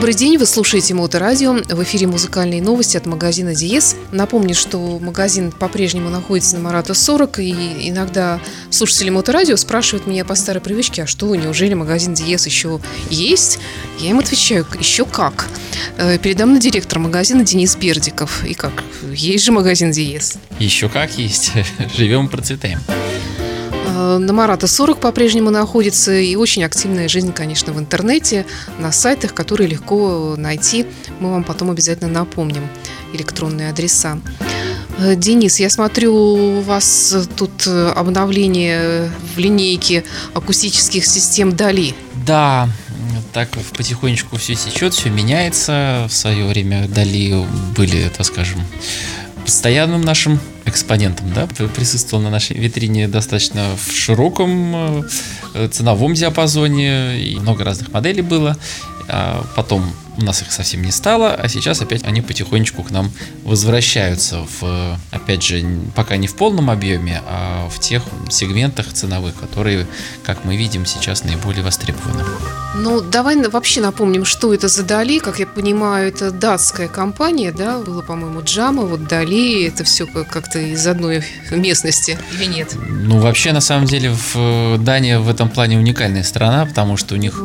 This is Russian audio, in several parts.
Добрый день, вы слушаете Моторадио. В эфире музыкальные новости от магазина Диес. Напомню, что магазин по-прежнему находится на Марата 40, и иногда слушатели Моторадио спрашивают меня по старой привычке, а что, неужели магазин Диес еще есть? Я им отвечаю, еще как. Э, передо мной директор магазина Денис Бердиков. И как? Есть же магазин Диес. Еще как есть. Живем процветаем. Э, на Марата 40 по-прежнему находится и очень активная жизнь, конечно, в интернете, на сайтах, которые легко найти. Мы вам потом обязательно напомним электронные адреса. Э, Денис, я смотрю, у вас тут обновление в линейке акустических систем Дали. Да, так потихонечку все течет, все меняется. В свое время Дали были, так скажем, постоянным нашим экспонентом, да, присутствовал на нашей витрине достаточно в широком э, ценовом диапазоне, и много разных моделей было. А потом у нас их совсем не стало, а сейчас опять они потихонечку к нам возвращаются в, опять же, пока не в полном объеме, а в тех сегментах ценовых, которые, как мы видим, сейчас наиболее востребованы. Ну, давай вообще напомним, что это за Дали. Как я понимаю, это датская компания, да? Было, по-моему, Джама, вот Дали, это все как-то из одной местности или нет? Ну, вообще, на самом деле, в Дания в этом плане уникальная страна, потому что у них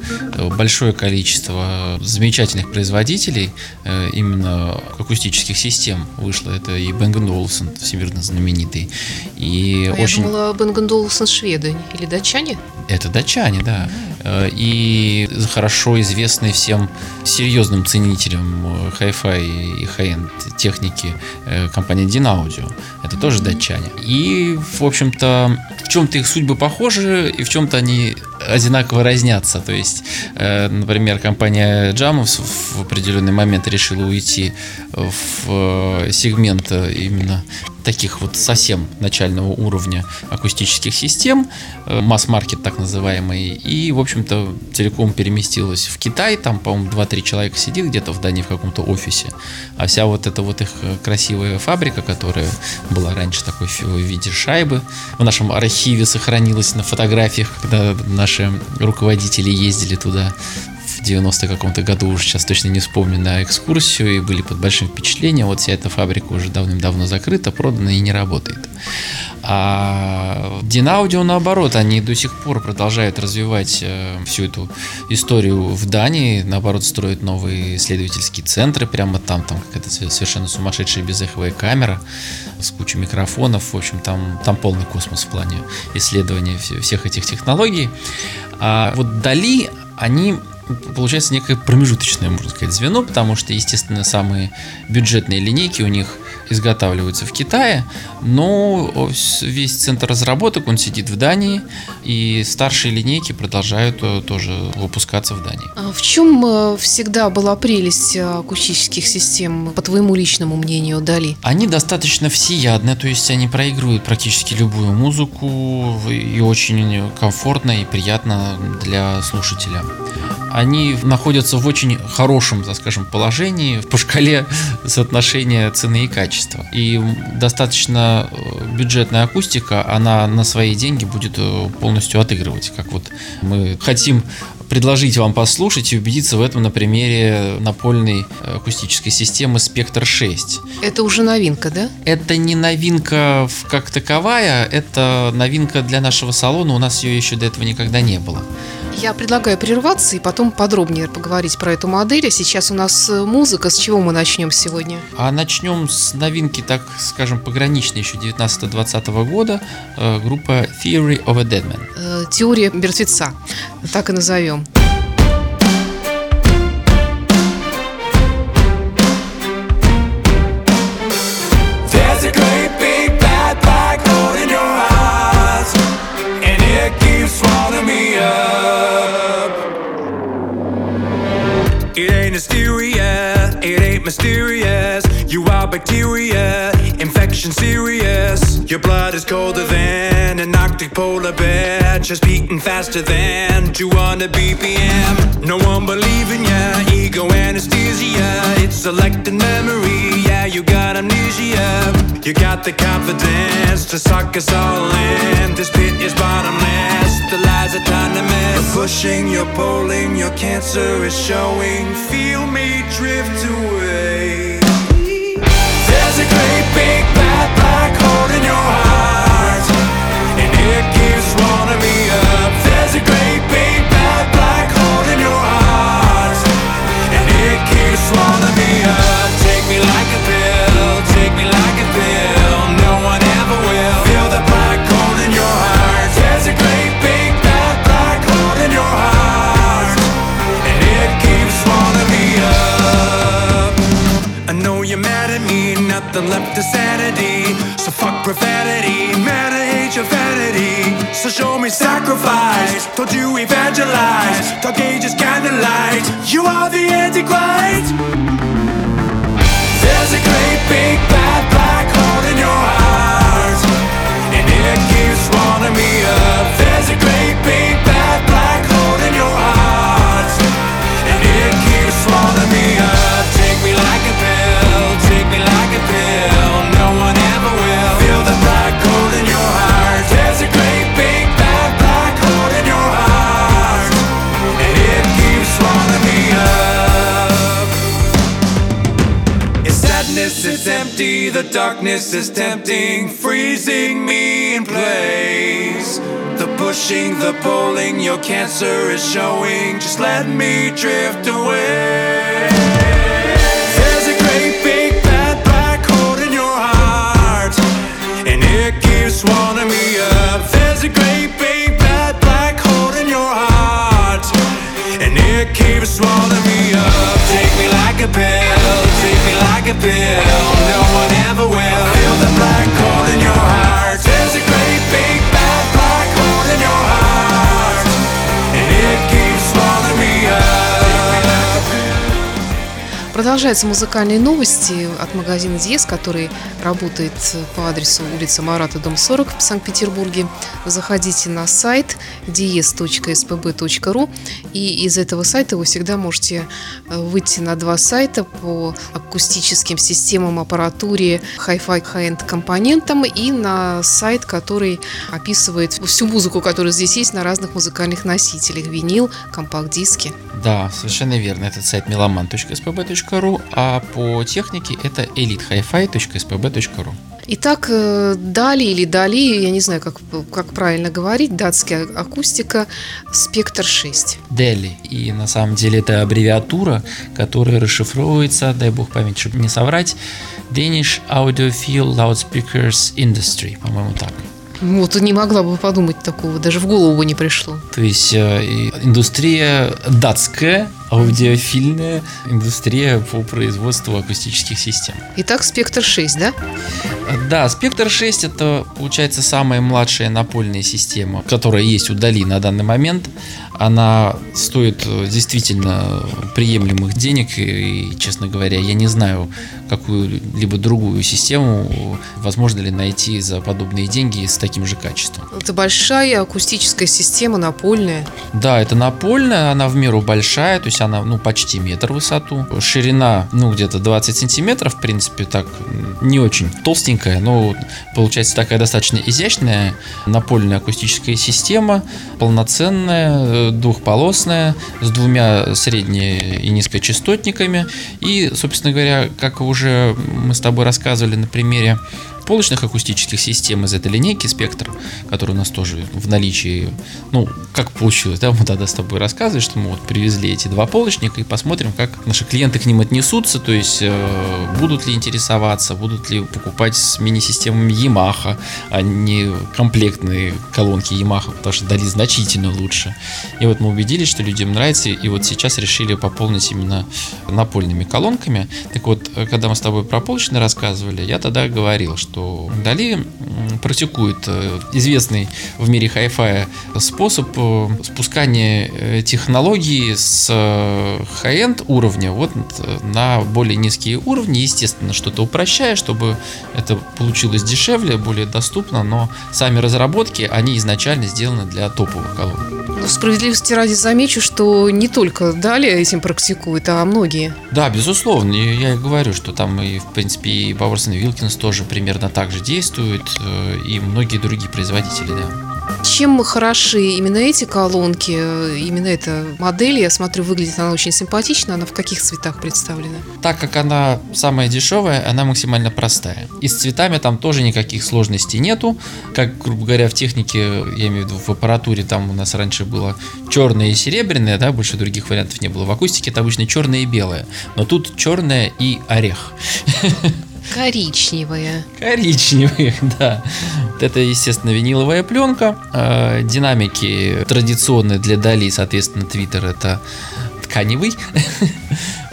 большое количество замечательных разных производителей э, именно акустических систем вышло. Это и Bang Olufsen, всемирно знаменитый. И а очень... Я думала, Bang Olufsen шведы или датчане? Это датчане, да. Э, и хорошо известный всем серьезным ценителям э, хай-фай и хай-энд техники компания Dynaudio. Это тоже датчане. И, в общем-то, в чем-то их судьбы похожи, и в чем-то они одинаково разнятся. То есть, э, например, компания Jamo в определенный момент решила уйти в э, сегмент именно таких вот совсем начального уровня акустических систем, э, масс-маркет так называемый, и, в общем-то, целиком переместилась в Китай, там, по-моему, 2-3 человека сидит где-то в Дании в каком-то офисе, а вся вот эта вот их красивая фабрика, которая была раньше такой в виде шайбы, в нашем архиве сохранилась на фотографиях, когда наши руководители ездили туда 90 каком-то году, уже сейчас точно не вспомню, на экскурсию и были под большим впечатлением. Вот вся эта фабрика уже давным-давно закрыта, продана и не работает. А Динаудио, наоборот, они до сих пор продолжают развивать э, всю эту историю в Дании, наоборот, строят новые исследовательские центры прямо там, там какая-то совершенно сумасшедшая безэховая камера с кучей микрофонов, в общем, там, там полный космос в плане исследования всех этих технологий. А вот Дали, они получается некое промежуточное, можно сказать, звено, потому что, естественно, самые бюджетные линейки у них изготавливаются в Китае, но весь центр разработок, он сидит в Дании, и старшие линейки продолжают э, тоже выпускаться в Дании. А в чем э, всегда была прелесть акустических систем, по твоему личному мнению, Дали? Они достаточно всеядны, то есть они проигрывают практически любую музыку, и очень комфортно и приятно для слушателя они находятся в очень хорошем, так скажем, положении по шкале соотношения цены и качества. И достаточно э, бюджетная акустика, она на свои деньги будет э, полностью отыгрывать. Как вот мы хотим предложить вам послушать и убедиться в этом на примере напольной акустической системы Spectre 6. Это уже новинка, да? Это не новинка как таковая, это новинка для нашего салона, у нас ее еще до этого никогда не было. Я предлагаю прерваться и потом подробнее поговорить про эту модель. А сейчас у нас э, музыка. С чего мы начнем сегодня? А начнем с новинки, так скажем, пограничной еще 19-20 года. Э, группа Theory of a Dead Man. Э, теория мертвеца. Так и назовем. Mysterious. You are bacteria, infection serious. Your blood is colder than an Arctic polar bear, just beating faster than 200 BPM. No one believing ya, ego anesthesia. It's selected memory, yeah, you got amnesia. You got the confidence to suck us all in. This pit is bottomless, the lies are miss. Push pushing, you're pulling, your cancer is showing. Feel me drift away. There's a great big bad black hole in your heart, and it keeps wanting me up. There's a great big bad black hole in your heart, and it keeps wanting me up. Take me like a pill, you're mad at me, nothing left of sanity. So fuck profanity, mad I hate your vanity. So show me sacrifice, don't you evangelize. Dark ages candlelight, you are the antichrist. There's a great big bad black hole in your heart, and it keeps wanting me up. There's a great big bad black hole in your heart, and it keeps wanting me up. The darkness is tempting, freezing me in place. The pushing, the pulling, your cancer is showing, just let me drift away. There's a great big bad black hole in your heart, and it keeps wanting me up. There's a great keeps wanting me up. Take me like a pill, take me like a pill. No one ever will. Feel the black hole in your heart. Продолжаются музыкальные новости от магазина Диес, который работает по адресу улица Марата, дом 40 в Санкт-Петербурге. Заходите на сайт dies.spb.ru и из этого сайта вы всегда можете э, выйти на два сайта по акустическим системам, аппаратуре, Hi-Fi High-End компонентам и на сайт, который описывает всю музыку, которая здесь есть на разных музыкальных носителях. Винил, компакт-диски. Да, совершенно верно. Это сайт meloman.spb.ru, а по технике это elitehifi.spb.ru. Итак, э, Дали или Дали, я не знаю, как, как правильно говорить, датская акустика Спектр 6. Дели. И на самом деле это аббревиатура, которая расшифровывается, дай бог память, чтобы не соврать, Danish Audiophile Loudspeakers Industry, по-моему, так. Вот не могла бы подумать такого, даже в голову бы не пришло. То есть э, индустрия датская, аудиофильная индустрия по производству акустических систем. Итак, Спектр 6, да? Да, Спектр 6 это, получается, самая младшая напольная система, которая есть у Дали на данный момент. Она стоит э, действительно приемлемых денег, и, и, честно говоря, я не знаю какую-либо другую систему, возможно ли найти за подобные деньги с таким же качеством. Это большая акустическая система, напольная. Да, это напольная, она в меру большая, то есть она ну, почти метр в высоту. Ширина, ну, где-то 20 сантиметров, в принципе, так не очень толстенькая, но получается такая достаточно изящная напольная акустическая система, полноценная, двухполосная, с двумя средне- и низкочастотниками. И, собственно говоря, как уже мы с тобой рассказывали на примере полочных акустических систем из этой линейки спектр, который у нас тоже в наличии, ну, как получилось, да, мы тогда с тобой рассказывали, что мы вот привезли эти два полочника и посмотрим, как наши клиенты к ним отнесутся, то есть э, будут ли интересоваться, будут ли покупать с мини-системами Yamaha, а не комплектные колонки Yamaha, потому что дали значительно лучше. И вот мы убедились, что людям нравится, и вот сейчас решили пополнить именно напольными колонками. Так вот, э, когда мы с тобой про полочные рассказывали, я тогда говорил, что Дали практикует э, известный в мире хай-фая способ э, спускания э, технологий с high-end уровня вот на более низкие уровни, естественно, что-то упрощая, чтобы это получилось дешевле, более доступно, но сами разработки, они изначально сделаны для топовых колонок. Но справедливости ради замечу, что не только Дали этим практикует, а многие. Да, безусловно, я и говорю, что там и, в принципе, и Бауэрсон и Вилкинс тоже примерно так же действуют, и многие другие производители, да. Чем хороши именно эти колонки, именно эта модель? Я смотрю, выглядит она очень симпатично. Она в каких цветах представлена? Так как она самая дешевая, она максимально простая. И с цветами там тоже никаких сложностей нету. Как, грубо говоря, в технике, я имею в виду в аппаратуре, там у нас раньше было черное и серебряное, да, больше других вариантов не было. В акустике это обычно черное и белое. Но тут черное и орех. Коричневая. Коричневых, да. Это, естественно, виниловая пленка. Э, Динамики традиционные для Дали, соответственно, Твиттер это тканевый.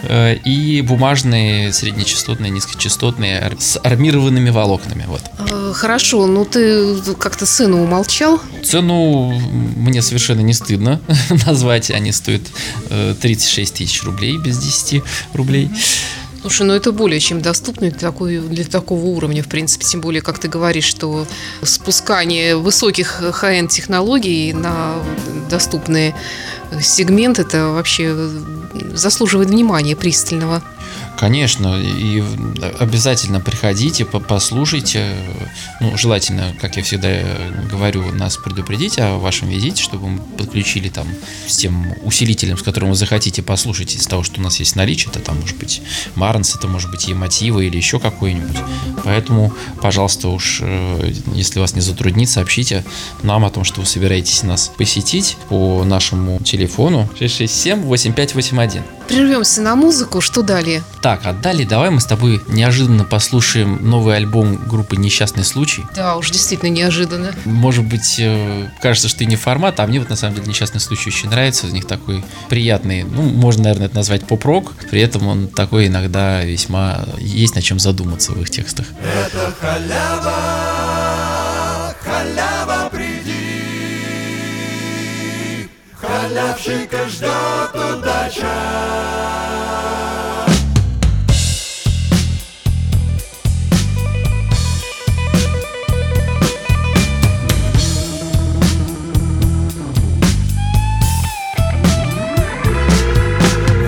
Э, И бумажные, среднечастотные, низкочастотные с армированными волокнами. Вот. Э, Хорошо, ну ты как-то сыну умолчал. Цену мне совершенно не стыдно назвать. Они стоят э, 36 тысяч рублей без 10 рублей. Слушай, ну это более чем доступно для, такой, для такого уровня, в принципе. Тем более, как ты говоришь, что спускание высоких хай технологий на доступные сегменты, это вообще заслуживает внимания пристального. Конечно, и обязательно приходите, по- послушайте. Ну, желательно, как я всегда говорю, нас предупредить о вашем визите, чтобы мы подключили там с тем усилителем, с которым вы захотите послушать из того, что у нас есть в наличии. Это там может быть Марнс, это может быть Емотива или еще какой-нибудь. Поэтому, пожалуйста, уж э, если вас не затруднит, сообщите нам о том, что вы собираетесь нас посетить по нашему телефону 667-8581. Прервемся на музыку, что далее? Так, а далее давай мы с тобой неожиданно послушаем новый альбом группы «Несчастный случай». Да, уж действительно неожиданно. Может быть, э, кажется, что и не формат, а мне вот на самом деле «Несчастный случай» очень нравится. У них такой приятный, ну, можно, наверное, это назвать поп-рок. При этом он такой иногда весьма... Есть над чем задуматься в их текстах. Это халява, халява, Халявщика ждет удача.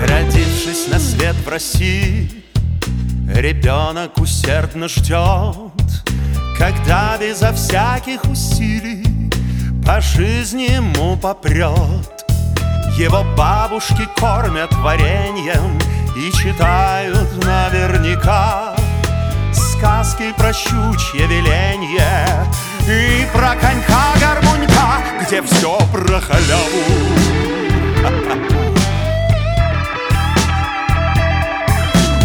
Родившись на свет в России, ребенок усердно ждет, когда безо всяких усилий по жизни ему попрет. Его бабушки кормят вареньем и читают наверняка сказки про щучье веленье и про конька-гармунька, где все про халяву.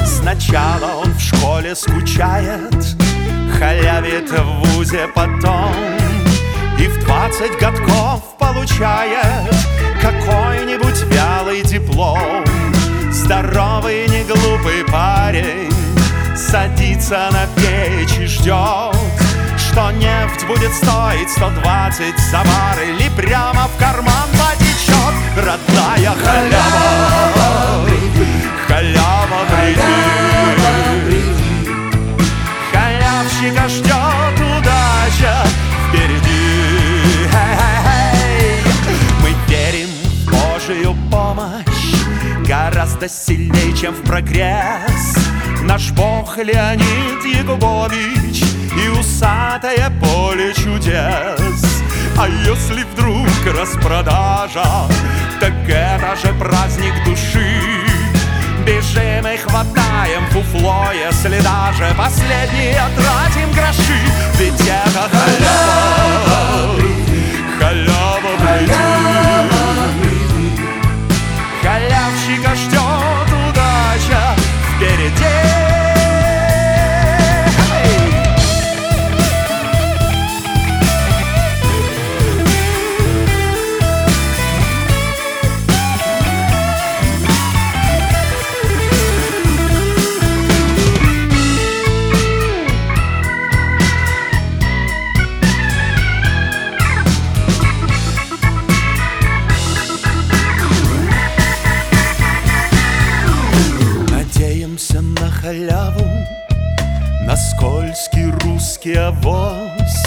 Сначала он в школе скучает, халявит в вузе потом И в двадцать годков получает какой-нибудь вялый диплом. Здоровый, не глупый парень садится на печь и ждет Что нефть будет стоить 120 за бар Или прямо в карман потечет родная халява. Халява, приди Гораздо сильнее, чем в прогресс. Наш Бог Леонид Якубович И усатое поле чудес. А если вдруг распродажа Так это же праздник души. Бежим и хватаем фуфло, если даже последние тратим гроши. Ведь это халява, халява приди халяву, на скользкий русский авось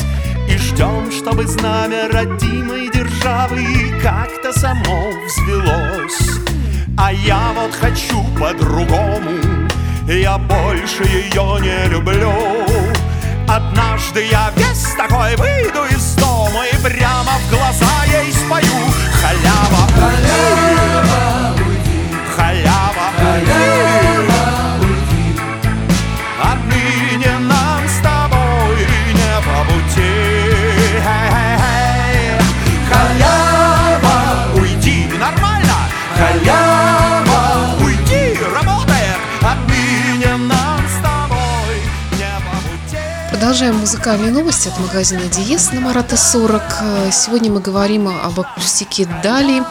И ждем, чтобы знамя родимой державы как-то само взвелось. А я вот хочу по-другому, я больше ее не люблю. Однажды я весь такой выйду из дома И прямо в глаза ей спою. Халява, халява, Продолжаем музыкальные новости от магазина Диес на Марата 40. Э, Сегодня мы говорим об акустике Дали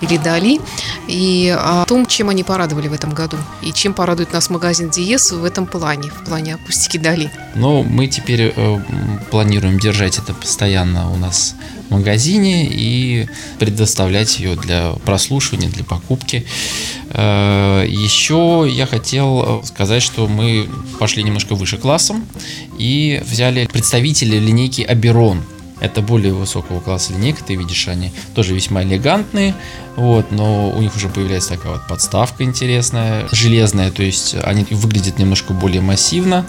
или Дали и о том, чем они порадовали в этом году и чем порадует нас магазин Диес в этом плане, в плане акустики Дали. Но мы теперь э, планируем держать это постоянно у нас магазине и предоставлять ее для прослушивания, для покупки. Э, Еще я хотел э, сказать, что мы пошли немножко выше классом и взяли представителей линейки Аберон. Это более высокого класса линейка, ты видишь, они тоже весьма элегантные, вот, но у них уже появляется такая вот подставка интересная, железная, то есть они выглядят немножко более массивно,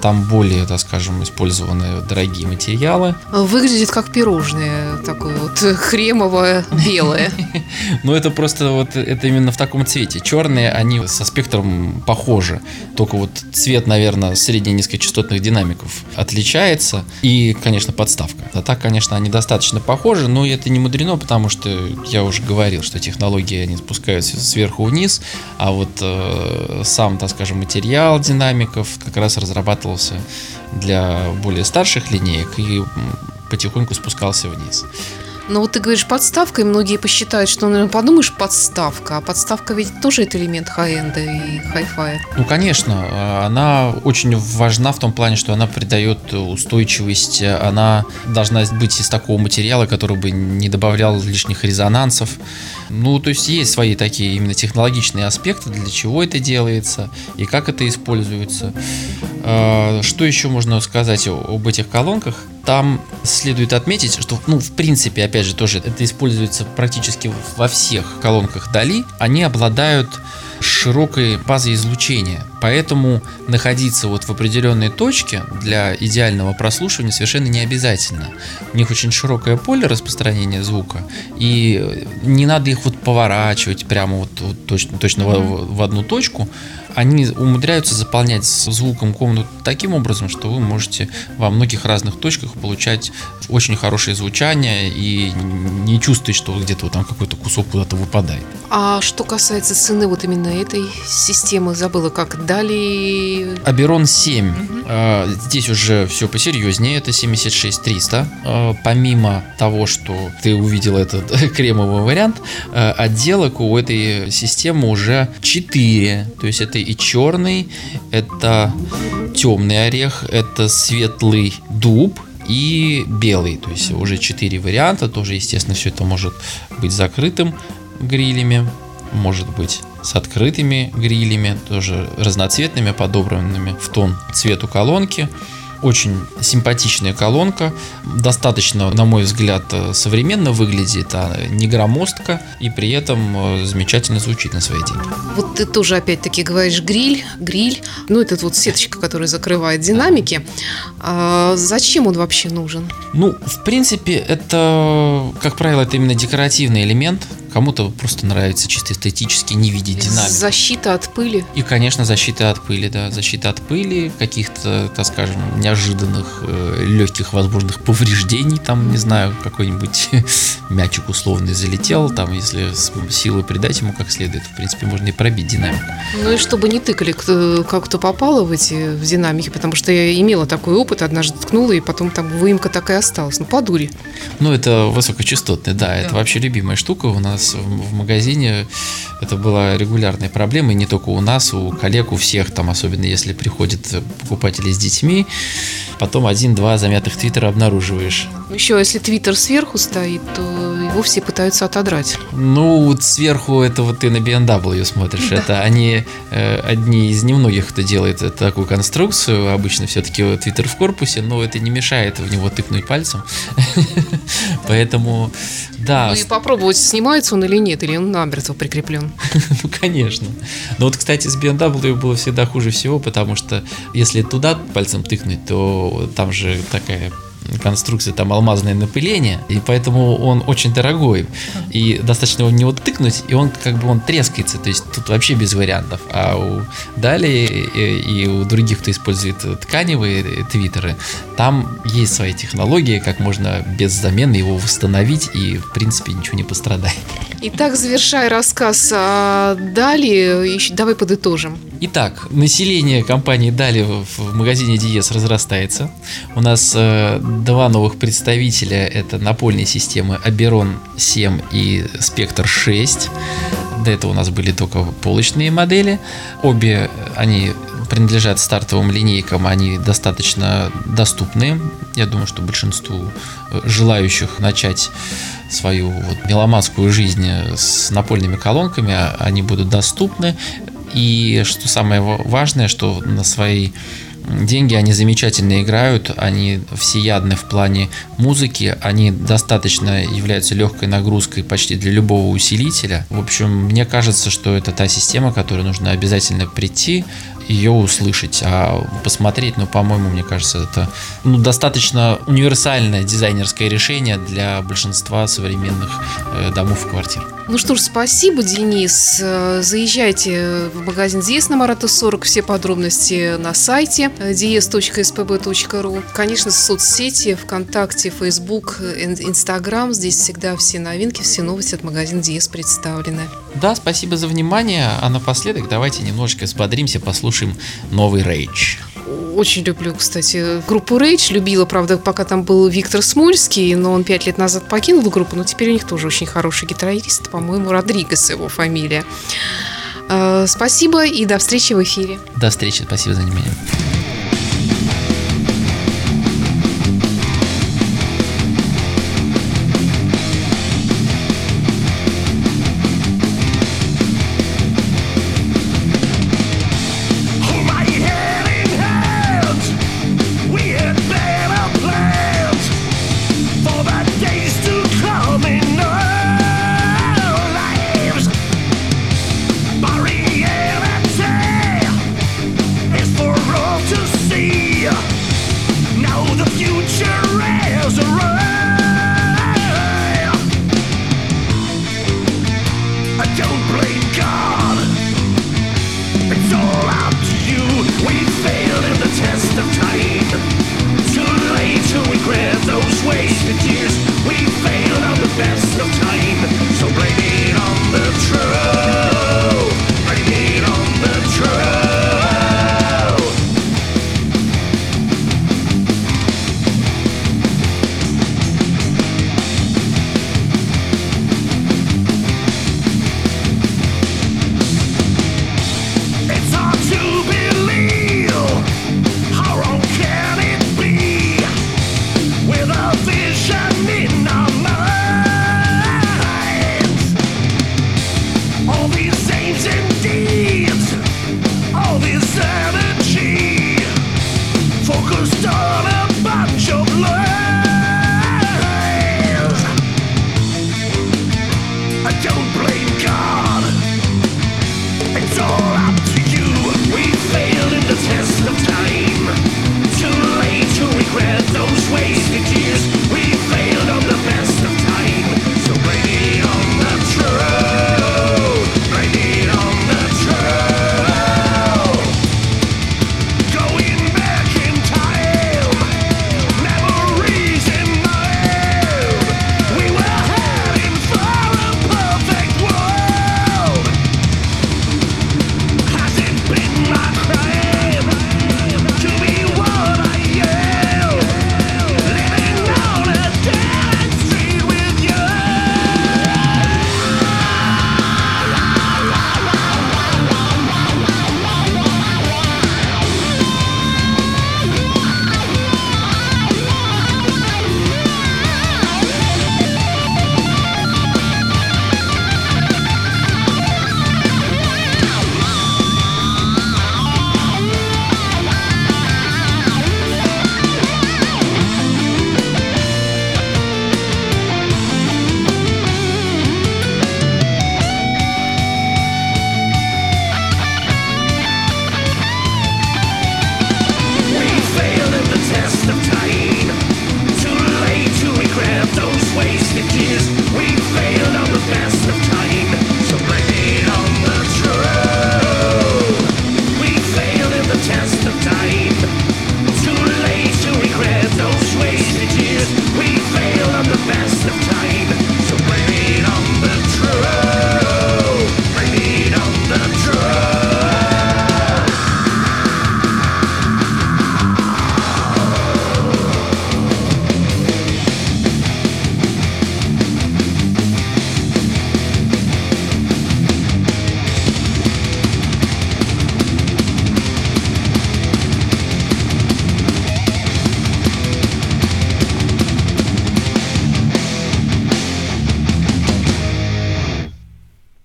там более, так скажем, использованы дорогие материалы. Выглядит как пирожное, такое вот кремовое, белое. Но это просто вот это именно в таком цвете. Черные, они со спектром похожи. Только вот цвет, наверное, средненизкочастотных динамиков отличается. И, конечно, подставка. А так, конечно, они достаточно похожи, но это не мудрено, потому что я уже говорил, что технологии они спускаются сверху вниз, а вот э, сам, так скажем, материал динамиков как раз разрабатывался для более старших линеек и потихоньку спускался вниз. Но вот ты говоришь подставка, и многие посчитают, что, наверное, подумаешь, подставка. А подставка ведь тоже это элемент хай-энда и хай-фая. Ну, конечно, она очень важна в том плане, что она придает устойчивость, она должна быть из такого материала, который бы не добавлял лишних резонансов. Ну, то есть есть свои такие именно технологичные аспекты, для чего это делается и как это используется. Э, Что еще можно сказать об этих колонках? Там следует отметить, что, ну, в принципе, опять же, тоже это используется практически во всех колонках Дали. Они обладают широкой базой излучения. Поэтому находиться вот в определенной точке для идеального прослушивания совершенно не обязательно. У них очень широкое поле распространения звука, и не надо их вот поворачивать прямо вот, вот точно, точно в, в одну точку. Они умудряются заполнять звуком комнату таким образом, что вы можете во многих разных точках получать очень хорошее звучание и не чувствовать, что где-то вот там какой-то кусок куда-то выпадает. А что касается цены вот именно этой системы, забыла, как дали... Аберон 7. Э, Здесь уже все посерьезнее. Это 76300. Э, Помимо того, что ты увидел этот кремовый вариант, э, отделок у этой системы уже 4. То есть это и черный, это темный орех, это светлый дуб и белый. То есть уже 4 варианта. Тоже, естественно, все это может быть закрытым грилями может быть с открытыми грилями, тоже разноцветными, подобранными в тон цвету колонки. Очень симпатичная колонка, достаточно, на мой взгляд, э, современно выглядит, а не громоздко и при этом э, замечательно звучит на свои деньги. Вот ты тоже опять-таки говоришь гриль, гриль, ну этот вот сеточка, которая закрывает динамики. А зачем он вообще нужен? Ну, в принципе, это, как правило, это именно декоративный элемент. Кому-то просто нравится чисто эстетически не видеть динамику. Защита от пыли. И, конечно, защита от пыли, да, защита от пыли, каких-то, так скажем, неожиданных, э, легких возможных повреждений, там, не знаю, какой-нибудь мячик условный залетел, там, если с силой придать ему как следует, в принципе, можно и пробить динамику. Ну и чтобы не тыкали кто- как кто попало в эти в динамики, потому что я имела такой опыт, однажды ткнула, и потом там выемка такая осталась. Ну, по дуре. Ну, это высокочастотный, да, это вообще любимая штука у нас в, в магазине. Это была регулярная проблема, и не только у нас, у коллег, у всех, там, особенно если приходят покупатели с детьми, потом один-два замятых твиттера обнаруживаешь. Еще если твиттер сверху стоит, то его все пытаются отодрать. Ну, вот сверху это вот ты на BMW смотришь. Это они э, одни из немногих, кто делает такую конструкцию. Обычно все-таки твиттер в корпусе, но это не мешает в него тыкнуть пальцем. Поэтому Да, Ну и попробовать, снимается он или нет, или он намертво прикреплен. ну конечно. Но вот, кстати, с BMW было всегда хуже всего, потому что если туда пальцем тыкнуть, то там же такая конструкция, там алмазное напыление, и поэтому он очень дорогой. И достаточно в него тыкнуть, и он как бы он трескается, то есть тут вообще без вариантов. А у Дали и, и у других, кто использует тканевые твиттеры, там есть свои технологии, как можно без замены его восстановить, и в принципе ничего не пострадает. Итак, завершая рассказ о Дали, давай подытожим. Итак, население компании Дали в магазине Диес разрастается. У нас э, два новых представителя. Это напольные системы Аберон 7 и Спектр 6. До этого у нас были только полочные модели. Обе они принадлежат стартовым линейкам, они достаточно доступны. Я думаю, что большинству э, желающих начать свою вот меломанскую жизнь э, с напольными колонками, а- они будут доступны. И что самое ва- важное, что на свои деньги они замечательно играют, они всеядны в плане музыки, они достаточно являются легкой нагрузкой почти для любого усилителя. В общем, мне кажется, что это та система, которой нужно обязательно прийти, ее услышать, а посмотреть, ну, по-моему, мне кажется, это ну, достаточно универсальное дизайнерское решение для большинства современных э, домов и квартир. Ну что ж, спасибо, Денис. Э, Заезжайте в магазин Диес на Марата 40. Все подробности на сайте э, dies.spb.ru. Конечно, соцсети, ВКонтакте, Фейсбук, э, Ин- Инстаграм. Здесь всегда все новинки, все новости от магазина Диес представлены. Да, спасибо за внимание, а напоследок давайте немножечко взбодримся, послушаем новый рейдж. Очень люблю, кстати, группу Рейдж. Любила, правда, пока там был Виктор Смольский, но он пять лет назад покинул группу, но теперь у них тоже очень хороший гитарист, по-моему, Родригес его фамилия. Э, Спасибо и до встречи в эфире. До встречи, спасибо за внимание.